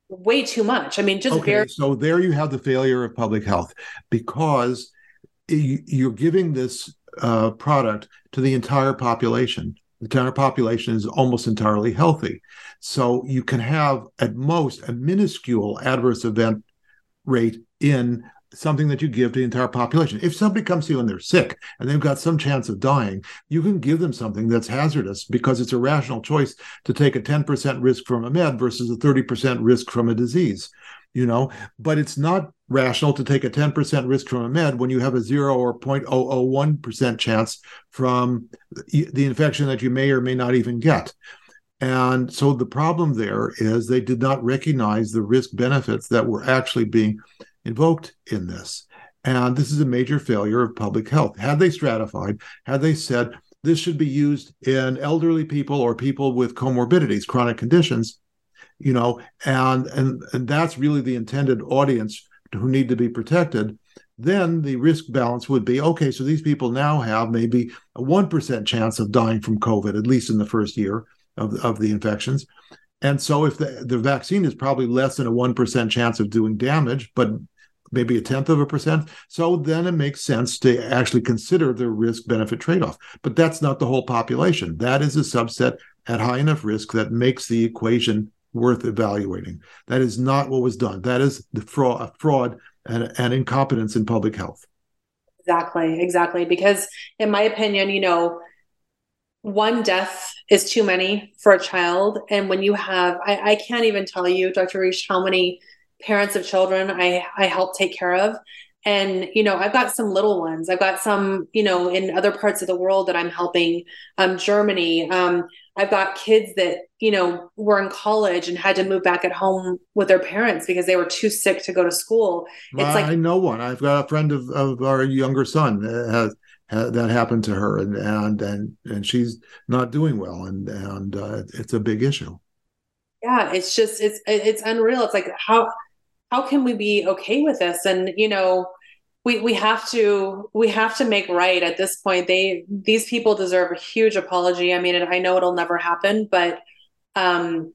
way too much. I mean, just okay, very- so there you have the failure of public health because you're giving this uh, product to the entire population. The entire population is almost entirely healthy, so you can have at most a minuscule adverse event rate in something that you give to the entire population. If somebody comes to you and they're sick and they've got some chance of dying, you can give them something that's hazardous because it's a rational choice to take a 10% risk from a med versus a 30% risk from a disease. You know, but it's not rational to take a 10% risk from a med when you have a 0 or 0.001% chance from the infection that you may or may not even get. And so the problem there is they did not recognize the risk benefits that were actually being invoked in this. And this is a major failure of public health. Had they stratified, had they said this should be used in elderly people or people with comorbidities, chronic conditions, you know, and and and that's really the intended audience who need to be protected, then the risk balance would be okay, so these people now have maybe a 1% chance of dying from COVID, at least in the first year of, of the infections. And so if the, the vaccine is probably less than a 1% chance of doing damage, but maybe a tenth of a percent. So then it makes sense to actually consider the risk benefit trade off. But that's not the whole population. That is a subset at high enough risk that makes the equation worth evaluating. That is not what was done. That is the fraud, fraud and, and incompetence in public health. Exactly, exactly. Because in my opinion, you know, one death is too many for a child. And when you have, I, I can't even tell you, Dr. Risch, how many parents of children I, I help take care of. and you know i've got some little ones. I've got some you know in other parts of the world that i'm helping um germany. Um i've got kids that you know were in college and had to move back at home with their parents because they were too sick to go to school. It's like i know one. I've got a friend of, of our younger son that has that happened to her and and and and she's not doing well and and uh, it's a big issue. Yeah it's just it's it's unreal. It's like how how can we be okay with this? And you know we we have to we have to make right at this point. They these people deserve a huge apology. I mean i know it'll never happen but um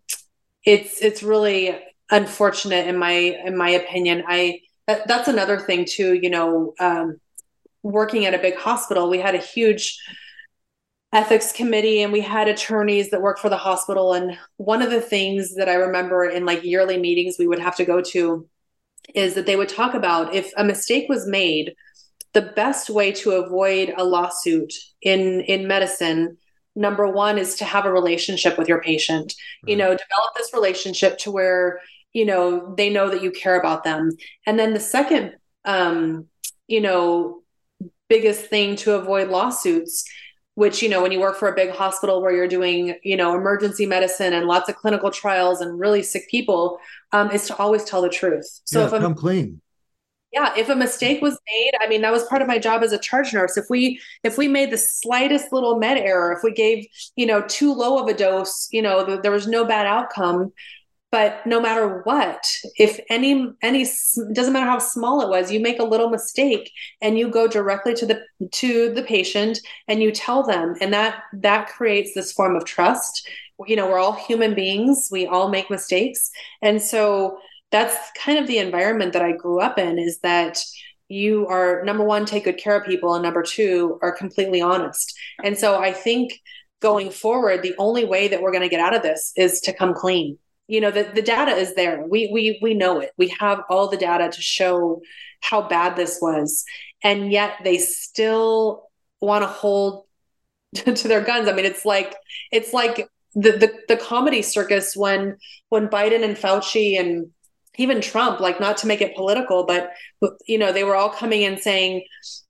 it's it's really unfortunate in my in my opinion. I that, that's another thing too you know um working at a big hospital we had a huge ethics committee and we had attorneys that worked for the hospital. And one of the things that i remember in like yearly meetings we would have to go to is that they would talk about if a mistake was made the best way to avoid a lawsuit in in medicine number one is to have a relationship with your patient. You know develop this relationship to where you know they know that you care about them. And then the second um you know biggest thing to avoid lawsuits which you know when you work for a big hospital where you're doing you know emergency medicine and lots of clinical trials and really sick people um, is to always tell the truth. So yeah, if come clean. Yeah if a mistake was made i mean that was part of my job as a charge nurse. If we if we made the slightest little med error if we gave you know too low of a dose you know there was no bad outcome but no matter what if any any doesn't matter how small it was you make a little mistake and you go directly to the to the patient and you tell them. And that that creates this form of trust. You know we're all human beings. We all make mistakes. And so that's kind of the environment that i grew up in is that you are number one take good care of people and number two are completely honest. And so i think going forward the only way that we're going to get out of this is to come clean you know the, the data is there. We we we know it. We have all the data to show how bad this was. And yet they still want to hold to their guns. I mean it's like it's like the, the the comedy circus when when biden and fauci and even trump like not to make it political but you know they were all coming in saying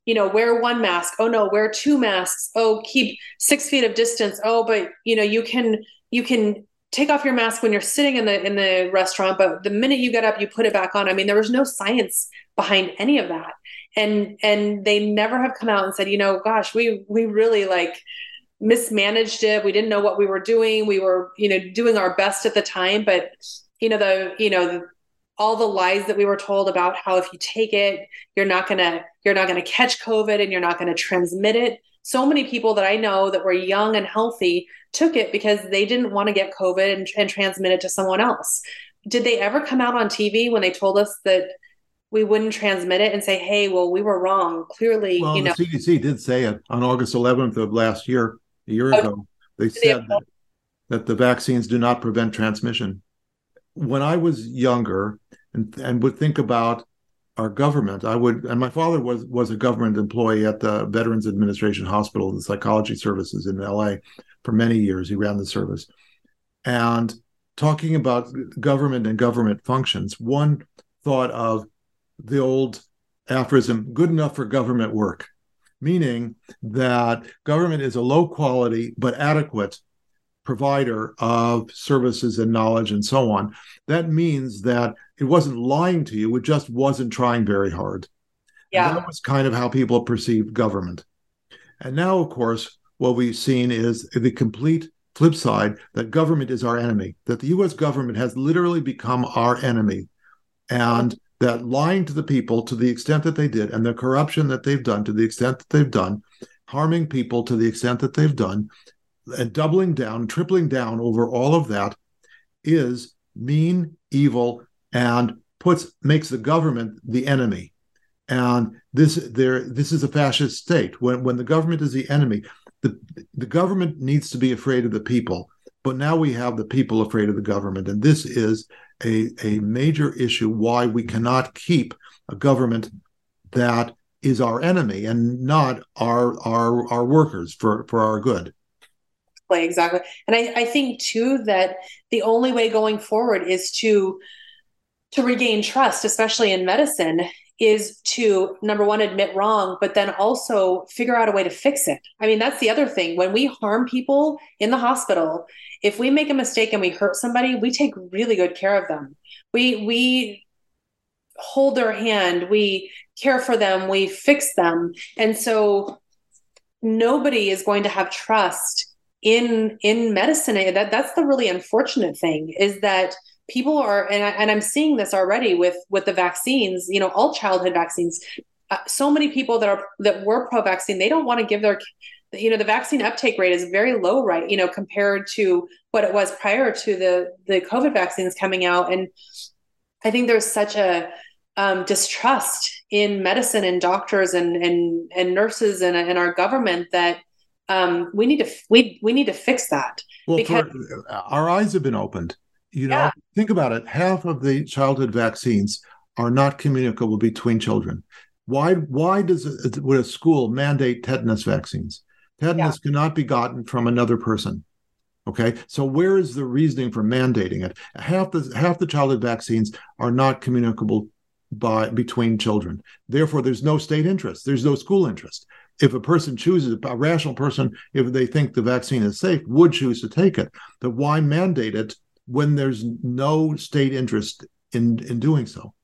you know wear one mask. Oh no wear two masks. Oh keep six feet of distance. Oh but you know you can you can take off your mask when you're sitting in the in the restaurant but the minute you get up you put it back on. I mean there was no science behind any of that. And and they never have come out and said you know gosh we we really like mismanaged it. We didn't know what we were doing. We were you know doing our best at the time. But you know the you know the, all the lies that we were told about how if you take it you're not going to you're not going to catch covid and you're not going to transmit it so many people that I know that were young and healthy took it because they didn't want to get COVID and, and transmit it to someone else. Did they ever come out on TV when they told us that we wouldn't transmit it and say, "Hey, well, we were wrong." Clearly, well, you know, the CDC did say it on August 11th of last year, a year oh, ago. They said that, that the vaccines do not prevent transmission. When I was younger, and, and would think about our government. I would, and my father was was a government employee at the Veterans Administration Hospital, the psychology services in L.A. for many years. He ran the service, and talking about government and government functions, one thought of the old aphorism, "Good enough for government work," meaning that government is a low quality but adequate provider of services and knowledge and so on. That means that it wasn't lying to you, it just wasn't trying very hard. Yeah. And that was kind of how people perceived government. And now, of course, what we've seen is the complete flip side that government is our enemy, that the US government has literally become our enemy. And that lying to the people to the extent that they did, and the corruption that they've done to the extent that they've done, harming people to the extent that they've done, and doubling down, tripling down over all of that is mean, evil, and puts makes the government the enemy. And this there this is a fascist state. When when the government is the enemy, the the government needs to be afraid of the people. But now we have the people afraid of the government, and this is a, a major issue why we cannot keep a government that is our enemy and not our our our workers for for our good exactly. And I, I think too that the only way going forward is to to regain trust especially in medicine is to number one admit wrong but then also figure out a way to fix it. I mean that's the other thing. When we harm people in the hospital if we make a mistake and we hurt somebody we take really good care of them. We we hold their hand we care for them we fix them. And so nobody is going to have trust in in medicine that that's the really unfortunate thing is that people are and, I, and i'm seeing this already with with the vaccines you know all childhood vaccines. Uh, so many people that are that were pro vaccine they don't want to give their you know the vaccine uptake rate is very low right you know compared to what it was prior to the the covid vaccines coming out. And i think there's such a um, distrust in medicine and doctors and and and nurses and, and our government that um, we need to we we need to fix that well because for, our eyes have been opened. You know yeah. think about it. Half of the childhood vaccines are not communicable between children. Why why does it, would a school mandate tetanus vaccines? Tetanus yeah. cannot be gotten from another person okay? So where is the reasoning for mandating it? Half the half the childhood vaccines are not communicable by between children. Therefore there's no state interest. There's no school interest if a person chooses a rational person if they think the vaccine is safe would choose to take it. But why mandate it when there's no state interest in in doing so?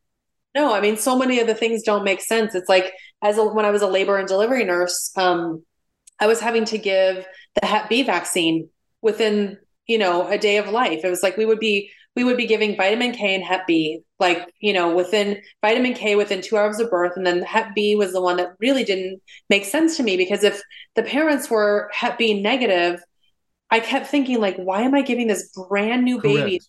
No i mean so many of the things don't make sense. It's like as a, when i was a labor and delivery nurse um, i was having to give the hep b vaccine within you know a day of life. It was like we would be we would be giving vitamin k and hep b like you know within vitamin k within two hours of birth and then hep b was the one that really didn't make sense to me because if the parents were hep b negative I kept thinking, like, why am I giving this brand new baby, Correct.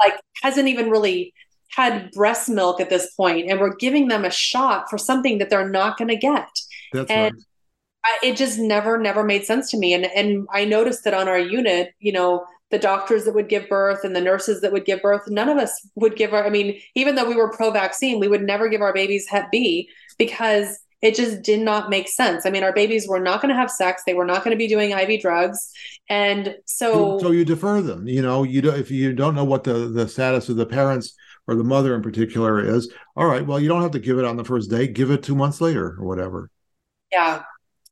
like, hasn't even really had breast milk at this point, and we're giving them a shot for something that they're not going to get. That's and right. I, it just never, never made sense to me. And and I noticed that on our unit, you know, the doctors that would give birth and the nurses that would give birth, none of us would give our. I mean, even though we were pro-vaccine, we would never give our babies Hep B because it just did not make sense. I mean, our babies were not going to have sex. They were not going to be doing IV drugs. And so So you defer them. You know, you do if you don't know what the the status of the parents or the mother in particular is, all right, well, you don't have to give it on the first day, give it 2 months later or whatever. Yeah.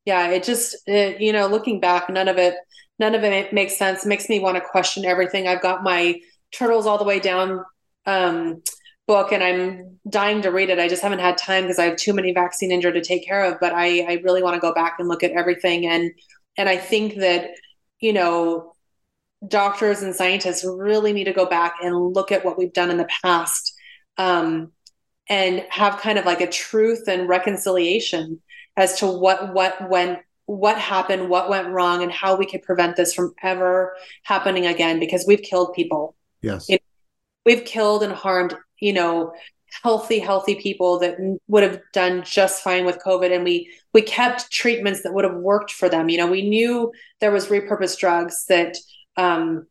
Yeah, it just it, you know, looking back, none of it none of it makes sense. Makes me want to question everything. I've got my turtles all the way down um book and I'm dying to read it. I just haven't had time because I have too many vaccine injured to take care of, but I, I really want to go back and look at everything. And, and I think that, you know, doctors and scientists really need to go back and look at what we've done in the past um, and have kind of like a truth and reconciliation as to what, what went, what happened, what went wrong, and how we could prevent this from ever happening again because we've killed people. Yes. You know, we've killed and harmed you know healthy healthy people that would have done just fine with covid and we we kept treatments that would have worked for them you know we knew there was repurposed drugs that um,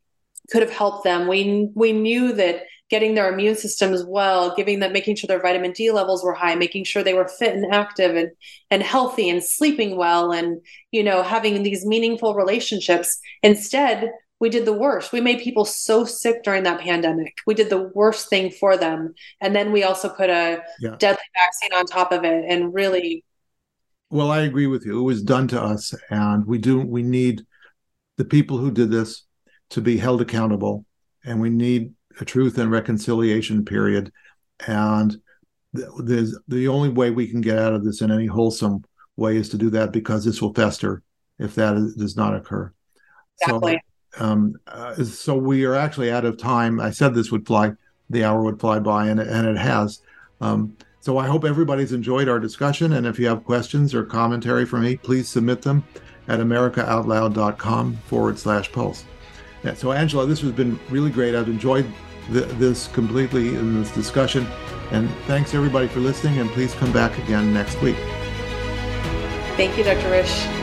could have helped them we we knew that getting their immune systems well giving them making sure their vitamin d levels were high making sure they were fit and active and and healthy and sleeping well and you know having these meaningful relationships instead we did the worst. We made people so sick during that pandemic. We did the worst thing for them. And then we also put a yeah. deadly vaccine on top of it and really Well, I agree with you. It was done to us and we do we need the people who did this to be held accountable and we need a truth and reconciliation period and there's the only way we can get out of this in any wholesome way is to do that because this will fester if that is, does not occur. Exactly. So um, uh, so we are actually out of time. I said this would fly, the hour would fly by, and, and it has. Um, so I hope everybody's enjoyed our discussion. And if you have questions or commentary for me, please submit them at americaoutloud.com forward slash pulse. Yeah, so, Angela, this has been really great. I've enjoyed the, this completely in this discussion. And thanks everybody for listening. And please come back again next week. Thank you, Dr. Risch.